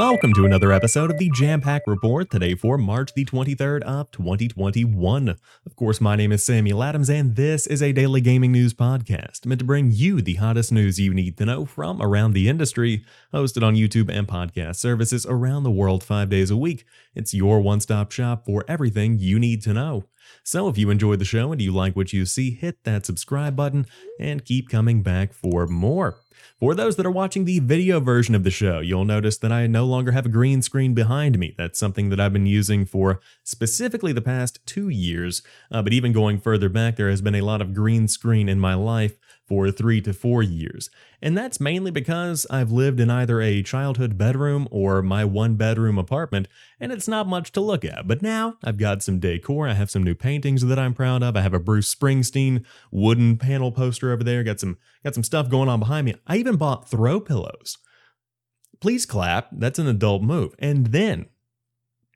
Welcome to another episode of the Jampack Report, today for March the 23rd of 2021. Of course, my name is Samuel Adams, and this is a daily gaming news podcast meant to bring you the hottest news you need to know from around the industry, hosted on YouTube and podcast services around the world five days a week. It's your one stop shop for everything you need to know. So if you enjoyed the show and you like what you see, hit that subscribe button and keep coming back for more. For those that are watching the video version of the show, you'll notice that I no longer have a green screen behind me. That's something that I've been using for specifically the past two years. Uh, but even going further back, there has been a lot of green screen in my life for three to four years. And that's mainly because I've lived in either a childhood bedroom or my one bedroom apartment, and it's not much to look at. But now I've got some decor, I have some new paintings that I'm proud of. I have a Bruce Springsteen wooden panel poster over there, got some got some stuff going on behind me. I even bought throw pillows. Please clap, that's an adult move. And then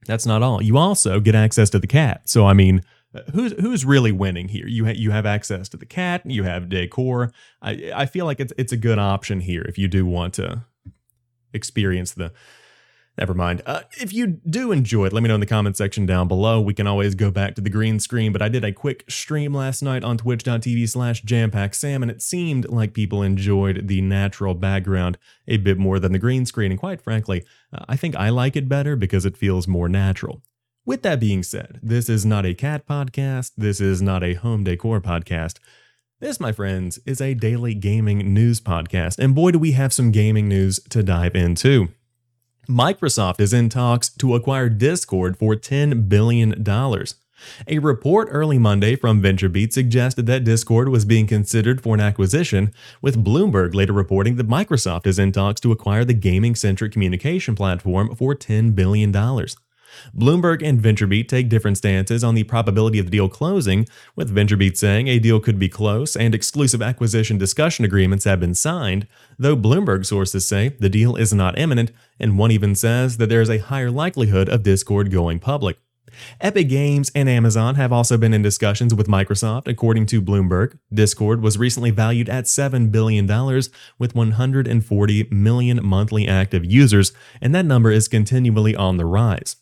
that's not all. You also get access to the cat. So I mean, who's who's really winning here? You ha- you have access to the cat, you have decor. I I feel like it's it's a good option here if you do want to experience the. Never mind. Uh, if you do enjoy it, let me know in the comment section down below. We can always go back to the green screen, but I did a quick stream last night on twitch.tv slash jampacksam, and it seemed like people enjoyed the natural background a bit more than the green screen. And quite frankly, uh, I think I like it better because it feels more natural. With that being said, this is not a cat podcast. This is not a home decor podcast. This, my friends, is a daily gaming news podcast. And boy, do we have some gaming news to dive into. Microsoft is in talks to acquire Discord for $10 billion. A report early Monday from VentureBeat suggested that Discord was being considered for an acquisition, with Bloomberg later reporting that Microsoft is in talks to acquire the gaming centric communication platform for $10 billion. Bloomberg and VentureBeat take different stances on the probability of the deal closing, with VentureBeat saying a deal could be close and exclusive acquisition discussion agreements have been signed, though Bloomberg sources say the deal is not imminent, and one even says that there is a higher likelihood of Discord going public. Epic Games and Amazon have also been in discussions with Microsoft, according to Bloomberg. Discord was recently valued at $7 billion with 140 million monthly active users, and that number is continually on the rise.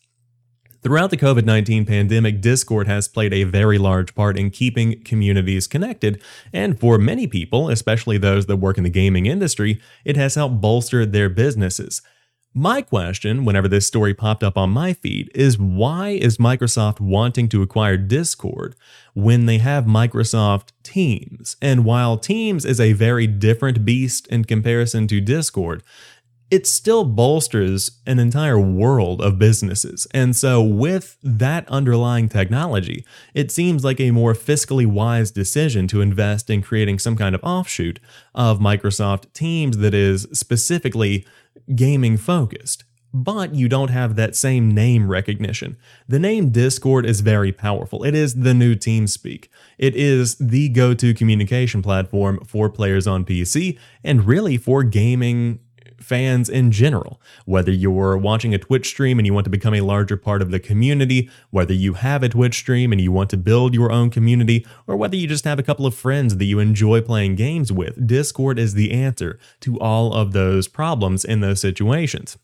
Throughout the COVID 19 pandemic, Discord has played a very large part in keeping communities connected, and for many people, especially those that work in the gaming industry, it has helped bolster their businesses. My question, whenever this story popped up on my feed, is why is Microsoft wanting to acquire Discord when they have Microsoft Teams? And while Teams is a very different beast in comparison to Discord, it still bolsters an entire world of businesses. And so, with that underlying technology, it seems like a more fiscally wise decision to invest in creating some kind of offshoot of Microsoft Teams that is specifically gaming focused. But you don't have that same name recognition. The name Discord is very powerful. It is the new TeamSpeak. It is the go to communication platform for players on PC and really for gaming fans in general. Whether you're watching a Twitch stream and you want to become a larger part of the community, whether you have a Twitch stream and you want to build your own community, or whether you just have a couple of friends that you enjoy playing games with, Discord is the answer to all of those problems in those situations.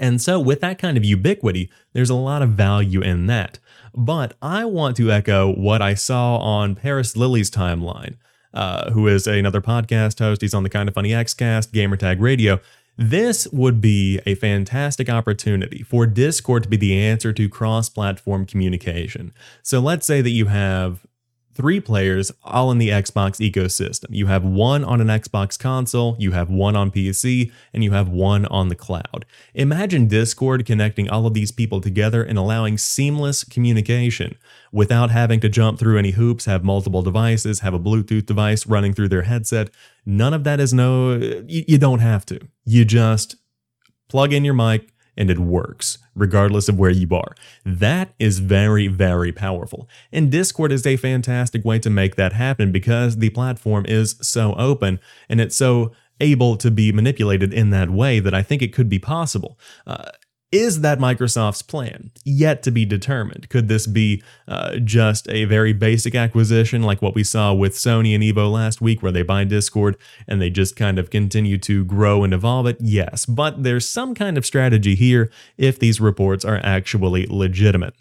And so, with that kind of ubiquity, there's a lot of value in that. But I want to echo what I saw on Paris Lilly's timeline uh, who is another podcast host. He's on the Kind of Funny Xcast, Gamertag Radio. This would be a fantastic opportunity for Discord to be the answer to cross platform communication. So let's say that you have three players all in the Xbox ecosystem. You have one on an Xbox console, you have one on PC, and you have one on the cloud. Imagine Discord connecting all of these people together and allowing seamless communication without having to jump through any hoops, have multiple devices, have a Bluetooth device running through their headset. None of that is no, you, you don't have to. You just plug in your mic, and it works, regardless of where you are. That is very, very powerful. And Discord is a fantastic way to make that happen because the platform is so open and it's so able to be manipulated in that way that I think it could be possible. Uh, Is that Microsoft's plan? Yet to be determined. Could this be uh, just a very basic acquisition like what we saw with Sony and Evo last week, where they buy Discord and they just kind of continue to grow and evolve it? Yes, but there's some kind of strategy here if these reports are actually legitimate.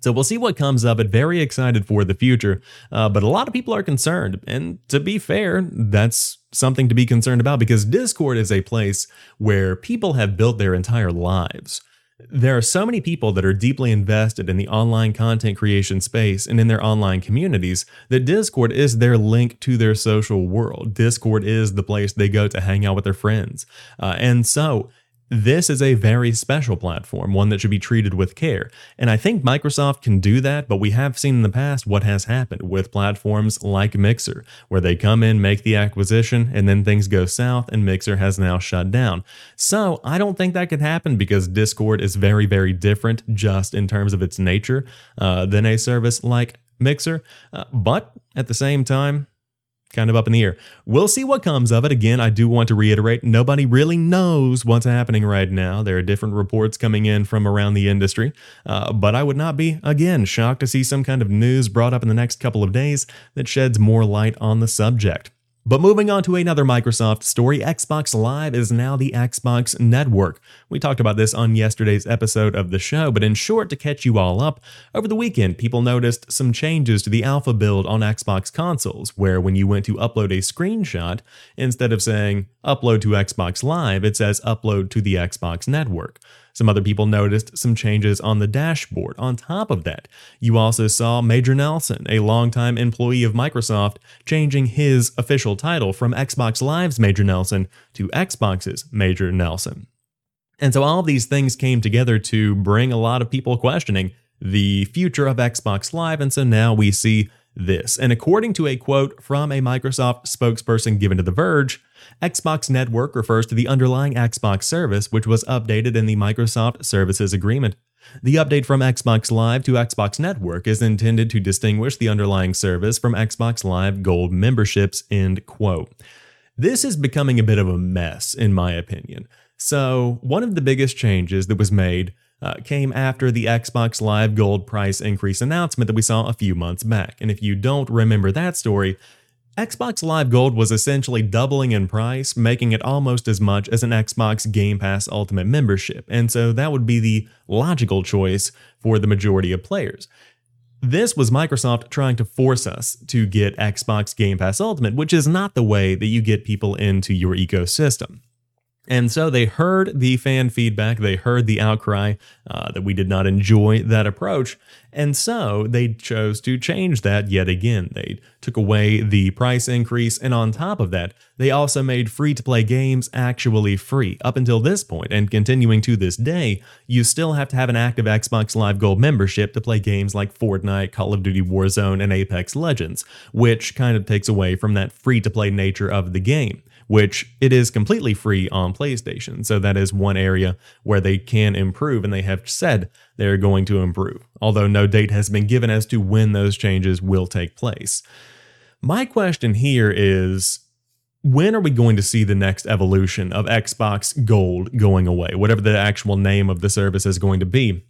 So we'll see what comes of it. Very excited for the future, uh, but a lot of people are concerned. And to be fair, that's something to be concerned about because Discord is a place where people have built their entire lives. There are so many people that are deeply invested in the online content creation space and in their online communities that Discord is their link to their social world. Discord is the place they go to hang out with their friends. Uh, and so this is a very special platform, one that should be treated with care. And I think Microsoft can do that, but we have seen in the past what has happened with platforms like Mixer, where they come in, make the acquisition, and then things go south, and Mixer has now shut down. So I don't think that could happen because Discord is very, very different just in terms of its nature uh, than a service like Mixer. Uh, but at the same time, kind of up in the air. We'll see what comes of it. Again, I do want to reiterate nobody really knows what's happening right now. There are different reports coming in from around the industry, uh, but I would not be, again, shocked to see some kind of news brought up in the next couple of days that sheds more light on the subject. But moving on to another Microsoft story, Xbox Live is now the Xbox Network. We talked about this on yesterday's episode of the show, but in short, to catch you all up, over the weekend, people noticed some changes to the alpha build on Xbox consoles, where when you went to upload a screenshot, instead of saying upload to Xbox Live, it says upload to the Xbox Network. Some other people noticed some changes on the dashboard. On top of that, you also saw Major Nelson, a longtime employee of Microsoft, changing his official title from Xbox Live's Major Nelson to Xbox's Major Nelson. And so all these things came together to bring a lot of people questioning the future of Xbox Live. And so now we see this. And according to a quote from a Microsoft spokesperson given to The Verge, Xbox Network refers to the underlying Xbox service, which was updated in the Microsoft Services Agreement. The update from Xbox Live to Xbox Network is intended to distinguish the underlying service from Xbox Live Gold memberships. End quote. This is becoming a bit of a mess, in my opinion. So, one of the biggest changes that was made uh, came after the Xbox Live Gold price increase announcement that we saw a few months back. And if you don't remember that story, Xbox Live Gold was essentially doubling in price, making it almost as much as an Xbox Game Pass Ultimate membership, and so that would be the logical choice for the majority of players. This was Microsoft trying to force us to get Xbox Game Pass Ultimate, which is not the way that you get people into your ecosystem. And so they heard the fan feedback, they heard the outcry uh, that we did not enjoy that approach, and so they chose to change that yet again. They took away the price increase, and on top of that, they also made free to play games actually free. Up until this point, and continuing to this day, you still have to have an active Xbox Live Gold membership to play games like Fortnite, Call of Duty Warzone, and Apex Legends, which kind of takes away from that free to play nature of the game which it is completely free on PlayStation. So that is one area where they can improve, and they have said they're going to improve, although no date has been given as to when those changes will take place. My question here is when are we going to see the next evolution of Xbox Gold going away, whatever the actual name of the service is going to be?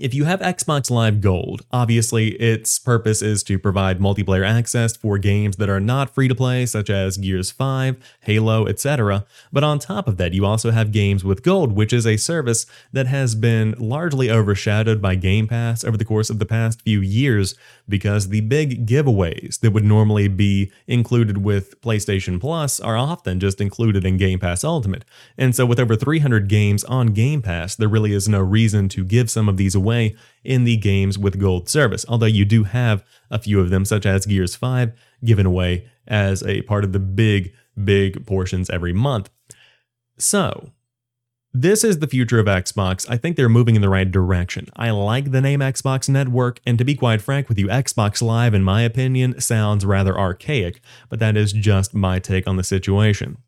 If you have Xbox Live Gold, obviously its purpose is to provide multiplayer access for games that are not free to play, such as Gears 5, Halo, etc. But on top of that, you also have Games with Gold, which is a service that has been largely overshadowed by Game Pass over the course of the past few years because the big giveaways that would normally be included with PlayStation Plus are often just included in Game Pass Ultimate. And so, with over 300 games on Game Pass, there really is no reason to give some of these away away in the games with gold service, although you do have a few of them, such as Gears 5, given away as a part of the big, big portions every month. So, this is the future of Xbox. I think they're moving in the right direction. I like the name Xbox Network, and to be quite frank with you, Xbox Live, in my opinion, sounds rather archaic, but that is just my take on the situation.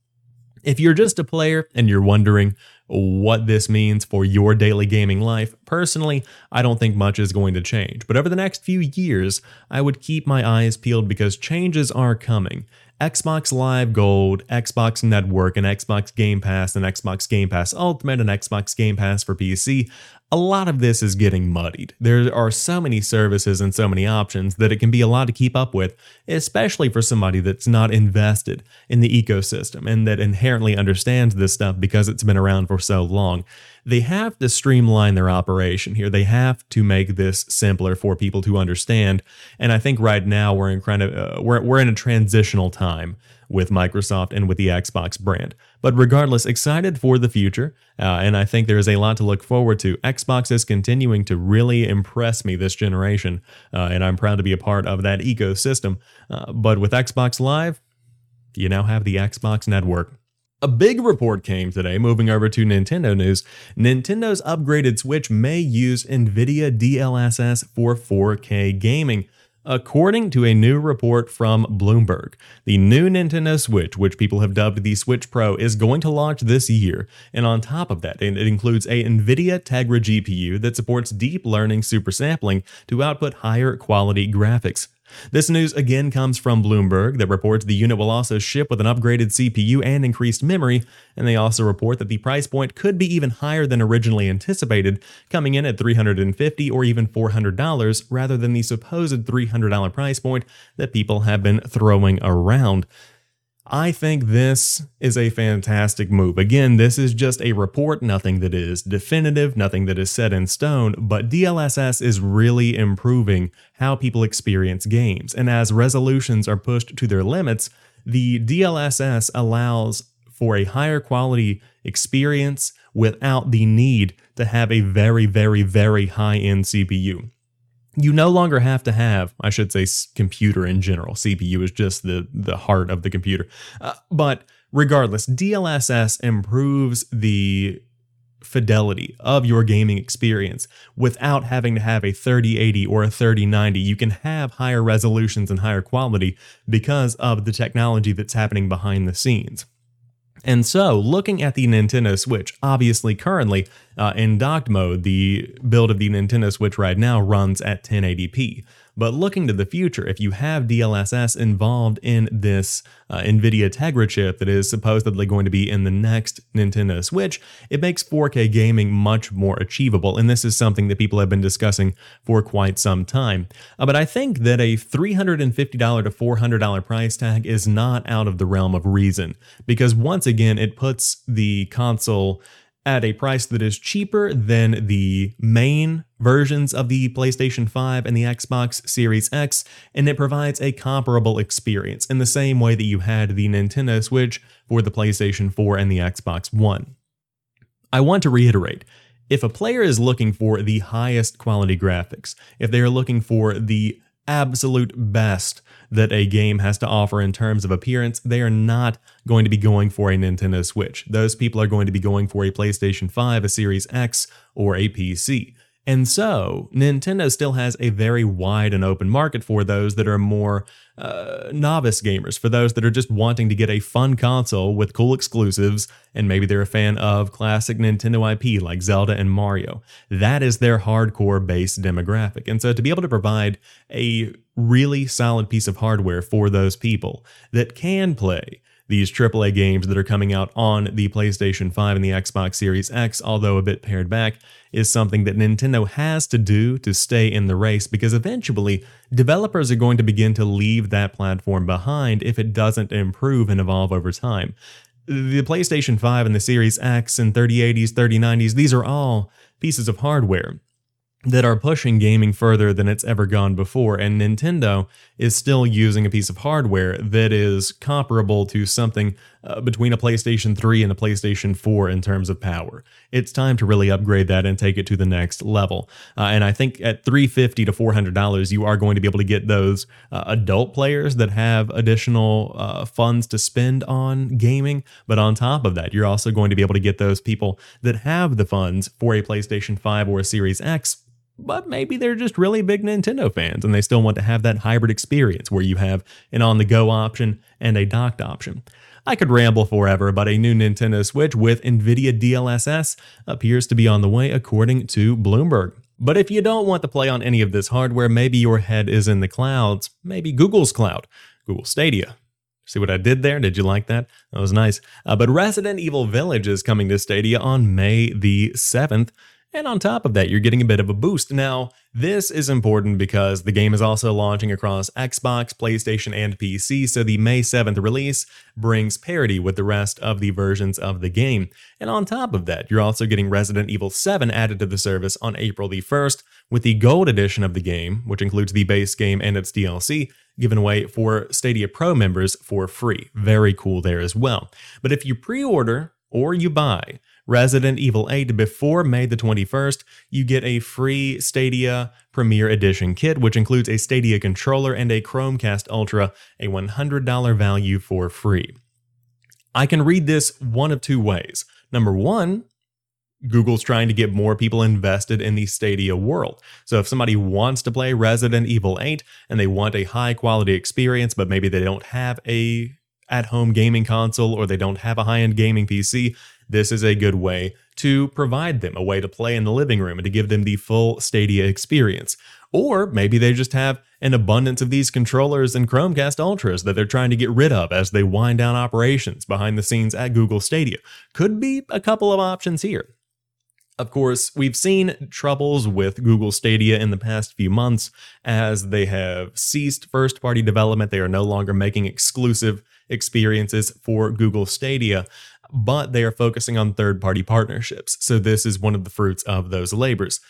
If you're just a player and you're wondering what this means for your daily gaming life, personally, I don't think much is going to change. But over the next few years, I would keep my eyes peeled because changes are coming. Xbox Live Gold, Xbox Network, and Xbox Game Pass, and Xbox Game Pass Ultimate, and Xbox Game Pass for PC, a lot of this is getting muddied. There are so many services and so many options that it can be a lot to keep up with, especially for somebody that's not invested in the ecosystem and that inherently understands this stuff because it's been around for so long. They have to streamline their operation here. They have to make this simpler for people to understand. And I think right now we're in kind of uh, we're we're in a transitional time with Microsoft and with the Xbox brand. But regardless, excited for the future, uh, and I think there is a lot to look forward to. Xbox is continuing to really impress me this generation, uh, and I'm proud to be a part of that ecosystem. Uh, but with Xbox Live, you now have the Xbox Network. A big report came today, moving over to Nintendo news. Nintendo's upgraded Switch may use NVIDIA DLSS for 4K gaming. According to a new report from Bloomberg, the new Nintendo Switch, which people have dubbed the Switch Pro, is going to launch this year. And on top of that, it includes a NVIDIA Tegra GPU that supports deep learning super sampling to output higher quality graphics. This news again comes from Bloomberg that reports the unit will also ship with an upgraded CPU and increased memory, and they also report that the price point could be even higher than originally anticipated, coming in at 350 or even $400 rather than the supposed $300 price point that people have been throwing around. I think this is a fantastic move. Again, this is just a report, nothing that is definitive, nothing that is set in stone, but DLSS is really improving how people experience games. And as resolutions are pushed to their limits, the DLSS allows for a higher quality experience without the need to have a very, very, very high end CPU you no longer have to have, I should say, computer in general. CPU is just the the heart of the computer. Uh, but regardless, DLSS improves the fidelity of your gaming experience without having to have a 3080 or a 3090. You can have higher resolutions and higher quality because of the technology that's happening behind the scenes. And so, looking at the Nintendo Switch, obviously currently uh, in docked mode, the build of the Nintendo Switch right now runs at 1080p. But looking to the future, if you have DLSS involved in this uh, NVIDIA Tegra chip that is supposedly going to be in the next Nintendo Switch, it makes 4K gaming much more achievable. And this is something that people have been discussing for quite some time. Uh, but I think that a $350 to $400 price tag is not out of the realm of reason, because once again, it puts the console at a price that is cheaper than the main versions of the PlayStation 5 and the Xbox Series X, and it provides a comparable experience in the same way that you had the Nintendo Switch for the PlayStation 4 and the Xbox One. I want to reiterate if a player is looking for the highest quality graphics, if they are looking for the absolute best that a game has to offer in terms of appearance, they are not going to be going for a Nintendo Switch. Those people are going to be going for a PlayStation 5, a Series X, or a PC. And so, Nintendo still has a very wide and open market for those that are more uh, novice gamers, for those that are just wanting to get a fun console with cool exclusives, and maybe they're a fan of classic Nintendo IP like Zelda and Mario. That is their hardcore base demographic. And so, to be able to provide a really solid piece of hardware for those people that can play these AAA games that are coming out on the PlayStation 5 and the Xbox Series X, although a bit pared back, is something that Nintendo has to do to stay in the race because eventually developers are going to begin to leave that platform behind if it doesn't improve and evolve over time. The PlayStation 5 and the Series X and 3080s, 3090s, these are all pieces of hardware that are pushing gaming further than it's ever gone before. And Nintendo is still using a piece of hardware that is comparable to something uh, between a PlayStation 3 and a PlayStation 4 in terms of power. It's time to really upgrade that and take it to the next level. Uh, and I think at 350 to $400, you are going to be able to get those uh, adult players that have additional uh, funds to spend on gaming. But on top of that, you're also going to be able to get those people that have the funds for a PlayStation 5 or a Series X but maybe they're just really big Nintendo fans and they still want to have that hybrid experience where you have an on the go option and a docked option. I could ramble forever, but a new Nintendo Switch with NVIDIA DLSS appears to be on the way, according to Bloomberg. But if you don't want to play on any of this hardware, maybe your head is in the clouds, maybe Google's cloud, Google Stadia, See what I did there? Did you like that? That was nice. Uh, but Resident Evil Village is coming to Stadia on May the 7th. And on top of that, you're getting a bit of a boost. Now, this is important because the game is also launching across Xbox, PlayStation, and PC, so the May 7th release brings parity with the rest of the versions of the game. And on top of that, you're also getting Resident Evil 7 added to the service on April the 1st, with the Gold Edition of the game, which includes the base game and its DLC, given away for Stadia Pro members for free. Very cool there as well. But if you pre order or you buy, Resident Evil 8 before May the 21st, you get a free Stadia Premier Edition kit, which includes a Stadia controller and a Chromecast Ultra, a $100 value for free. I can read this one of two ways. Number one, Google's trying to get more people invested in the Stadia world. So if somebody wants to play Resident Evil 8 and they want a high quality experience, but maybe they don't have a at home gaming console or they don't have a high end gaming PC, this is a good way to provide them a way to play in the living room and to give them the full Stadia experience. Or maybe they just have an abundance of these controllers and Chromecast Ultras that they're trying to get rid of as they wind down operations behind the scenes at Google Stadia. Could be a couple of options here. Of course, we've seen troubles with Google Stadia in the past few months as they have ceased first party development. They are no longer making exclusive experiences for Google Stadia but they are focusing on third party partnerships. So this is one of the fruits of those labors.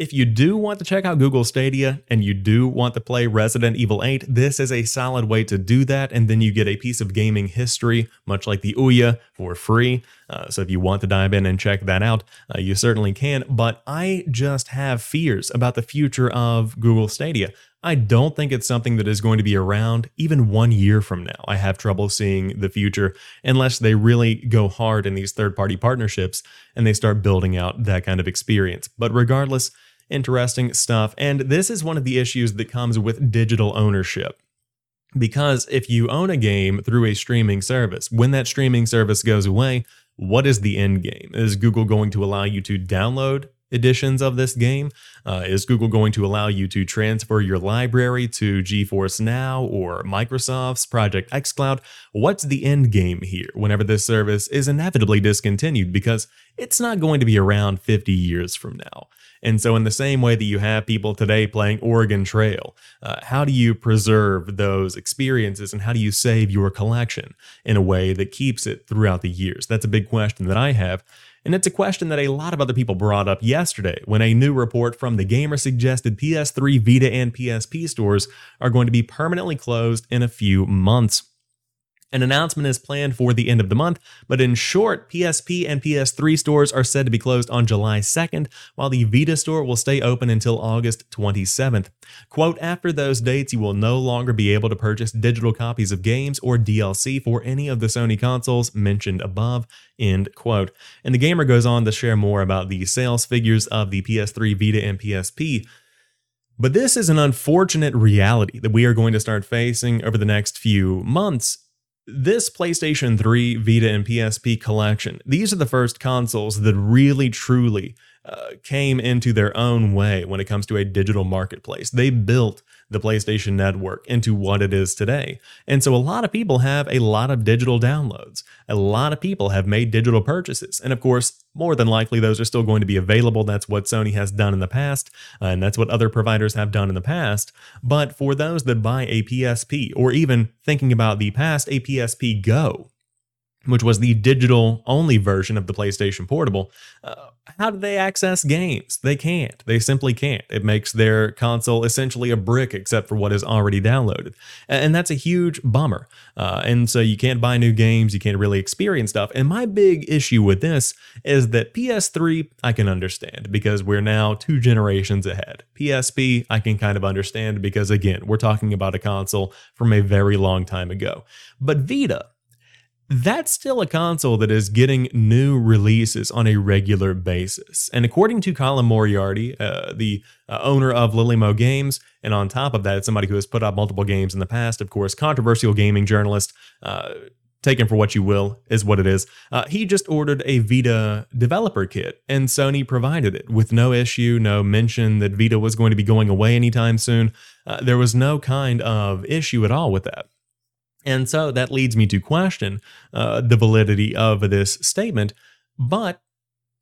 If you do want to check out Google Stadia and you do want to play Resident Evil 8, this is a solid way to do that. And then you get a piece of gaming history, much like the Ouya, for free. Uh, so if you want to dive in and check that out, uh, you certainly can. But I just have fears about the future of Google Stadia. I don't think it's something that is going to be around even one year from now. I have trouble seeing the future unless they really go hard in these third party partnerships and they start building out that kind of experience. But regardless, interesting stuff. And this is one of the issues that comes with digital ownership. Because if you own a game through a streaming service, when that streaming service goes away, what is the end game? Is Google going to allow you to download editions of this game? Uh, is Google going to allow you to transfer your library to GeForce Now or Microsoft's Project xCloud? What's the end game here whenever this service is inevitably discontinued? Because it's not going to be around 50 years from now. And so, in the same way that you have people today playing Oregon Trail, uh, how do you preserve those experiences and how do you save your collection in a way that keeps it throughout the years? That's a big question that I have. And it's a question that a lot of other people brought up yesterday when a new report from the Gamer suggested PS3, Vita, and PSP stores are going to be permanently closed in a few months. An announcement is planned for the end of the month, but in short, PSP and PS3 stores are said to be closed on July 2nd, while the Vita store will stay open until August 27th. Quote, after those dates, you will no longer be able to purchase digital copies of games or DLC for any of the Sony consoles mentioned above, end quote. And the gamer goes on to share more about the sales figures of the PS3, Vita, and PSP, but this is an unfortunate reality that we are going to start facing over the next few months this PlayStation 3, Vita, and PSP collection, these are the first consoles that really truly uh, came into their own way when it comes to a digital marketplace. They built the PlayStation Network into what it is today. And so a lot of people have a lot of digital downloads. A lot of people have made digital purchases. And of course, more than likely, those are still going to be available. That's what Sony has done in the past, uh, and that's what other providers have done in the past. But for those that buy a PSP, or even thinking about the past, a PSP Go, which was the digital only version of the PlayStation Portable, uh, how do they access games? They can't. They simply can't. It makes their console essentially a brick except for what is already downloaded. And that's a huge bummer. Uh, and so you can't buy new games, you can't really experience stuff. And my big issue with this is that PS3, I can understand because we're now two generations ahead. PSP, I can kind of understand because, again, we're talking about a console from a very long time ago. But Vita, that's still a console that is getting new releases on a regular basis. And according to Colin Moriarty, uh, the uh, owner of Lillymo Games, and on top of that, somebody who has put out multiple games in the past, of course, controversial gaming journalist, uh, taken for what you will, is what it is. Uh, he just ordered a Vita developer kit, and Sony provided it with no issue, no mention that Vita was going to be going away anytime soon. Uh, there was no kind of issue at all with that. And so that leads me to question uh, the validity of this statement. But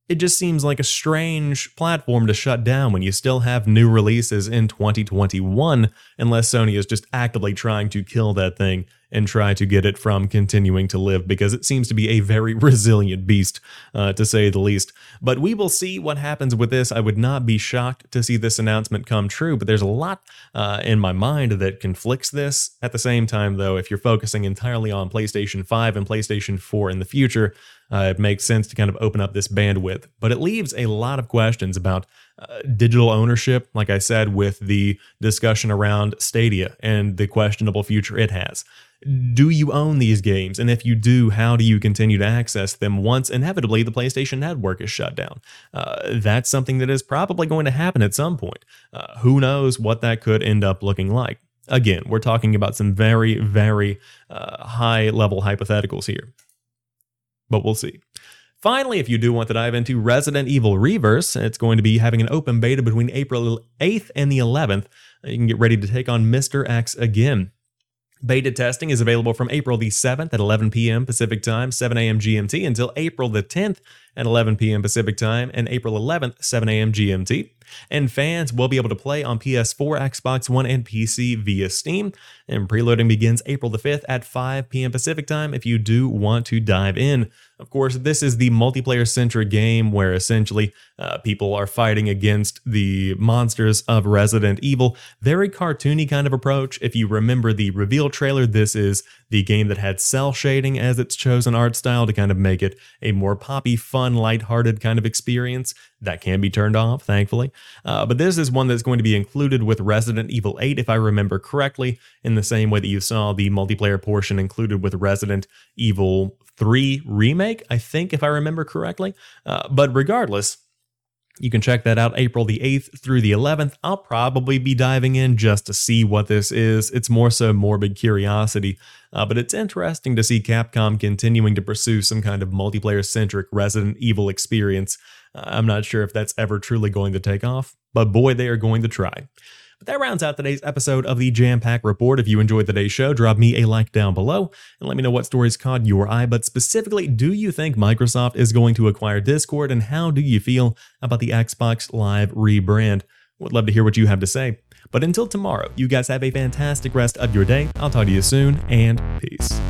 it just seems like a strange platform to shut down when you still have new releases in 2021, unless Sony is just actively trying to kill that thing and try to get it from continuing to live because it seems to be a very resilient beast, uh, to say the least. But we will see what happens with this. I would not be shocked to see this announcement come true, but there's a lot uh, in my mind that conflicts this. At the same time, though, if you're focusing entirely on PlayStation 5 and PlayStation 4 in the future, uh, it makes sense to kind of open up this bandwidth. But it leaves a lot of questions about uh, digital ownership, like I said, with the discussion around Stadia and the questionable future it has do you own these games? And if you do, how do you continue to access them once inevitably the PlayStation Network is shut down? Uh, that's something that is probably going to happen at some point. Uh, who knows what that could end up looking like? Again, we're talking about some very, very uh, high level hypotheticals here. But we'll see. Finally, if you do want to dive into Resident Evil Re:Verse, it's going to be having an open beta between April 8th and the 11th. You can get ready to take on Mr. X again. Beta testing is available from April the 7th at 11 p.m. Pacific Time, 7 a.m. GMT until April the 10th at 11 p.m. Pacific Time and April 11th, 7 a.m. GMT. And fans will be able to play on PS4, Xbox One, and PC via Steam. And preloading begins April the 5th at 5 p.m. Pacific Time if you do want to dive in. Of course, this is the multiplayer centric game where essentially uh, people are fighting against the monsters of Resident Evil. Very cartoony kind of approach. If you remember the reveal trailer, this is the game that had cel shading as its chosen art style to kind of make it a more poppy, fun, lighthearted kind of experience that can be turned off, thankfully. Uh, but this is one that's going to be included with Resident Evil 8, if I remember correctly, in the same way that you saw the multiplayer portion included with Resident Evil 3 remake, I think, if I remember correctly. Uh, but regardless, you can check that out April the 8th through the 11th. I'll probably be diving in just to see what this is. It's more so morbid curiosity, uh, but it's interesting to see Capcom continuing to pursue some kind of multiplayer centric Resident Evil experience. I'm not sure if that's ever truly going to take off, but boy, they are going to try. But that rounds out today's episode of the Jampack Report. If you enjoyed today's show, drop me a like down below and let me know what stories caught your eye. But specifically, do you think Microsoft is going to acquire Discord and how do you feel about the Xbox Live rebrand? Would love to hear what you have to say. But until tomorrow, you guys have a fantastic rest of your day. I'll talk to you soon and peace.